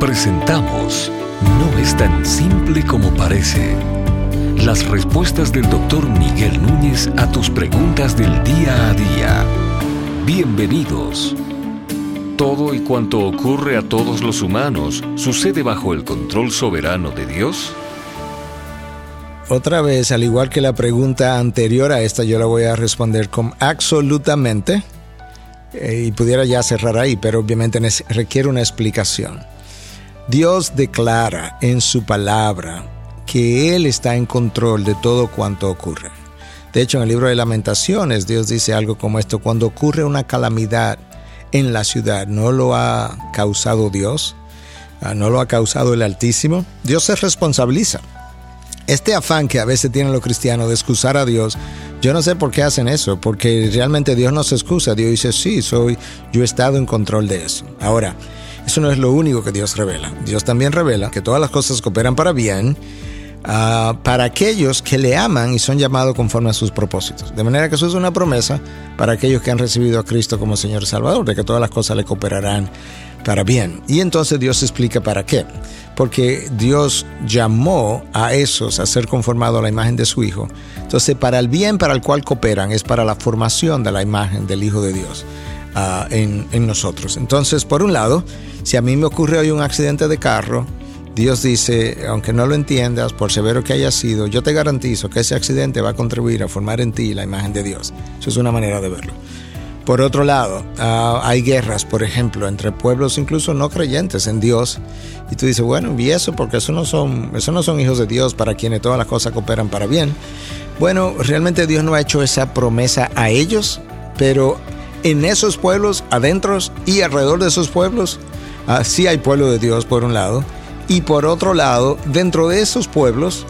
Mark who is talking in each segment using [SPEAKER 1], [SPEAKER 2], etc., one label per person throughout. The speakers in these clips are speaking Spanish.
[SPEAKER 1] Presentamos No es tan simple como parece. Las respuestas del doctor Miguel Núñez a tus preguntas del día a día. Bienvenidos. ¿Todo y cuanto ocurre a todos los humanos sucede bajo el control soberano de Dios?
[SPEAKER 2] Otra vez, al igual que la pregunta anterior a esta, yo la voy a responder con absolutamente. Eh, y pudiera ya cerrar ahí, pero obviamente requiere una explicación. Dios declara en su palabra que Él está en control de todo cuanto ocurre. De hecho, en el libro de lamentaciones, Dios dice algo como esto, cuando ocurre una calamidad en la ciudad, ¿no lo ha causado Dios? Ah, ¿No lo ha causado el Altísimo? Dios se responsabiliza. Este afán que a veces tienen los cristianos de excusar a Dios, yo no sé por qué hacen eso, porque realmente Dios no se excusa. Dios dice, sí, soy, yo he estado en control de eso. Ahora, eso no es lo único que Dios revela. Dios también revela que todas las cosas cooperan para bien uh, para aquellos que le aman y son llamados conforme a sus propósitos. De manera que eso es una promesa para aquellos que han recibido a Cristo como Señor Salvador, de que todas las cosas le cooperarán para bien. Y entonces Dios explica para qué. Porque Dios llamó a esos a ser conformados a la imagen de su Hijo. Entonces, para el bien para el cual cooperan es para la formación de la imagen del Hijo de Dios uh, en, nosotros. Entonces, por un lado, si a mí me ocurre hoy un accidente de carro, Dios dice, aunque no lo entiendas, por severo que haya sido, yo te garantizo que ese accidente va a contribuir a formar en ti la imagen de Dios. Eso es una manera de verlo. Por otro lado, ah, hay guerras, por ejemplo, entre pueblos incluso no creyentes en Dios. Y tú dices, bueno, ¿y eso? Porque eso no son, eso no son hijos de Dios para quienes todas las cosas cooperan para bien. Bueno, realmente Dios no ha hecho esa promesa a ellos, pero en esos pueblos, adentro y alrededor de esos pueblos, sí hay pueblo de Dios por un lado. Y por otro lado, dentro de esos pueblos,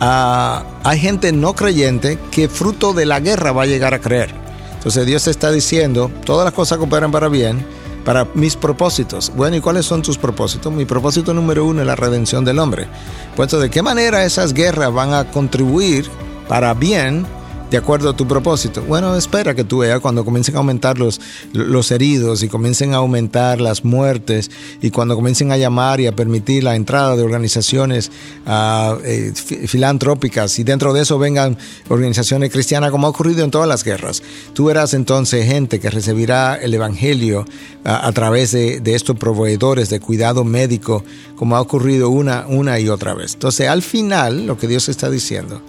[SPEAKER 2] uh, hay gente no creyente que fruto de la guerra va a llegar a creer. Entonces Dios está diciendo, todas las cosas cooperan para bien, para mis propósitos. Bueno, ¿y cuáles son tus propósitos? Mi propósito número uno es la redención del hombre. Puesto de qué manera esas guerras van a contribuir para bien de acuerdo a tu propósito. Bueno, espera que tú veas cuando comiencen a aumentar los, los heridos y comiencen a aumentar las muertes y cuando comiencen a llamar y a permitir la entrada de organizaciones uh, eh, filantrópicas y dentro de eso vengan organizaciones cristianas como ha ocurrido en todas las guerras. Tú verás entonces gente que recibirá el Evangelio uh, a través de, de, estos proveedores de cuidado médico como ha ocurrido una, una y otra vez. Entonces, al final, lo que Dios está diciendo,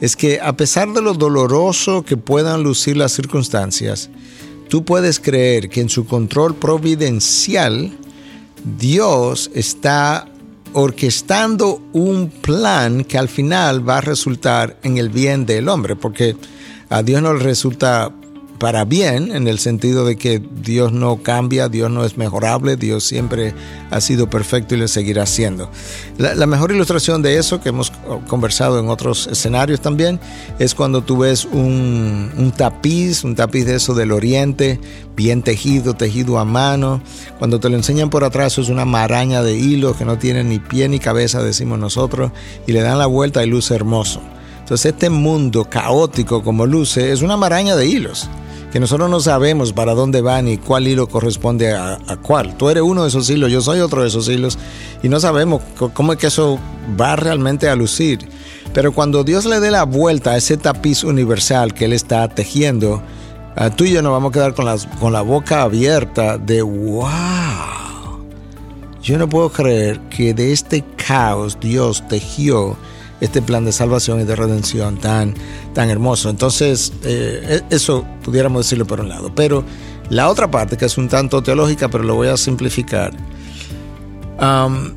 [SPEAKER 2] es que a pesar de lo doloroso que puedan lucir las circunstancias, tú puedes creer que en su control providencial Dios está orquestando un plan que al final va a resultar en el bien del hombre, porque a Dios no le resulta para bien, en el sentido de que Dios no cambia, Dios no es mejorable, Dios siempre ha sido perfecto y lo seguirá siendo. La, mejor ilustración de eso, que hemos conversado en otros escenarios también, es cuando tú ves un, un tapiz, un tapiz de eso del oriente, bien tejido, tejido a mano. Cuando te lo enseñan por atrás es una maraña de hilos que no tiene ni pie ni cabeza, decimos nosotros, y le dan la vuelta y luce hermoso. Entonces este mundo caótico como luce es una maraña de hilos que nosotros no sabemos para dónde van y cuál hilo corresponde a, cuál. Tú eres uno de esos hilos, yo soy otro de esos hilos y no sabemos cómo es que eso va realmente a lucir. Pero cuando Dios le dé la vuelta a ese tapiz universal que Él está tejiendo, tú y yo nos vamos a quedar con, las, con la boca abierta de wow. Yo no puedo creer que de este caos Dios tejió este plan de salvación y de redención tan, tan hermoso. Entonces, eh, e, eso pudiéramos decirlo por un lado. Pero la otra parte, que es un tanto teológica, pero lo voy a simplificar.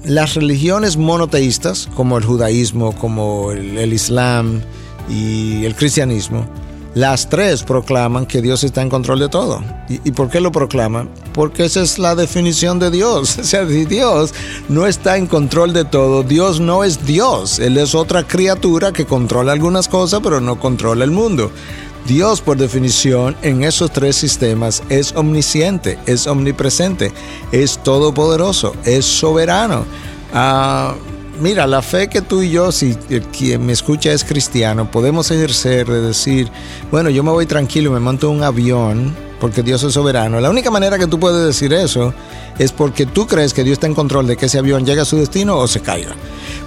[SPEAKER 2] las religiones monoteístas, como el judaísmo, como el islam y el cristianismo, las tres proclaman que Dios está en control de todo. ¿Y, por qué lo proclaman? Porque esa es la definición de Dios. O sea, si Dios no está en control de todo, Dios no es Dios. Él es otra criatura que controla algunas cosas, pero no controla el mundo. Dios, por definición, en esos tres sistemas es omnisciente, es omnipresente, es todopoderoso, es soberano. Ah, mira, la fe que tú y yo, si quien me escucha es cristiano, podemos ejercer de decir, bueno, yo me voy tranquilo, me monto un avión porque Dios es soberano. La única manera que tú puedes decir eso es porque tú crees que Dios está en control de que ese avión llegue a su destino o se caiga.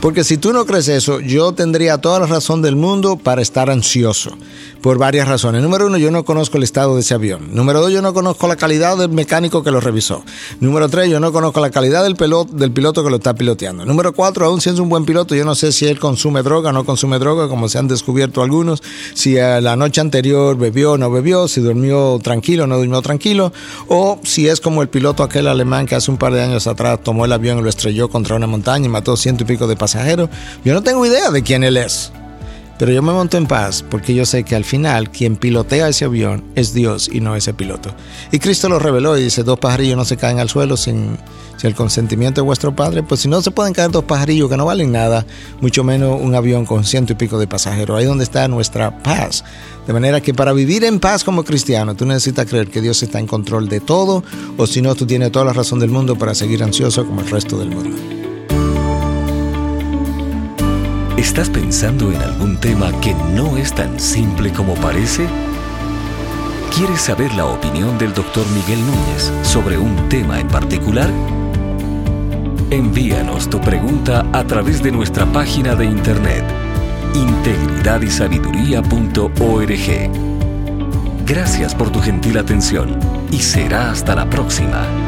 [SPEAKER 2] Porque si tú no crees eso, yo tendría toda la razón del mundo para estar ansioso, por varias razones. Número uno, yo no conozco el estado de ese avión. Número dos, yo no conozco la calidad del mecánico que lo revisó. Número tres, yo no conozco la calidad del, piloto, del piloto que lo está piloteando. Número cuatro, aún si es un buen piloto, yo no sé si él consume droga o no consume droga, como se han descubierto algunos, si la noche anterior bebió o no bebió, si durmió tranquilo no durmió tranquilo, o si es como el piloto aquel alemán que hace un par de años atrás tomó el avión y lo estrelló contra una montaña y mató ciento y pico de pasajeros. Yo no tengo idea de quién él es. Pero yo me monto en paz porque yo sé que al final quien pilotea ese avión es Dios y no ese piloto. Y Cristo lo reveló y dice, dos pajarillos no se caen al suelo sin, sin, el consentimiento de vuestro Padre. Pues si no se pueden caer dos pajarillos que no valen nada, mucho menos un avión con ciento y pico de pasajeros. Ahí donde está nuestra paz. De manera que para vivir en paz como cristiano, tú necesitas creer que Dios está en control de todo, o si no, tú tienes toda la razón del mundo para seguir ansioso como el resto del mundo.
[SPEAKER 1] ¿Estás pensando en algún tema que no es tan simple como parece? ¿Quieres saber la opinión del doctor Miguel Núñez sobre un tema en particular? Envíanos tu pregunta a través de nuestra página de internet integridadysabiduría.org. Gracias por tu gentil atención y será hasta la próxima.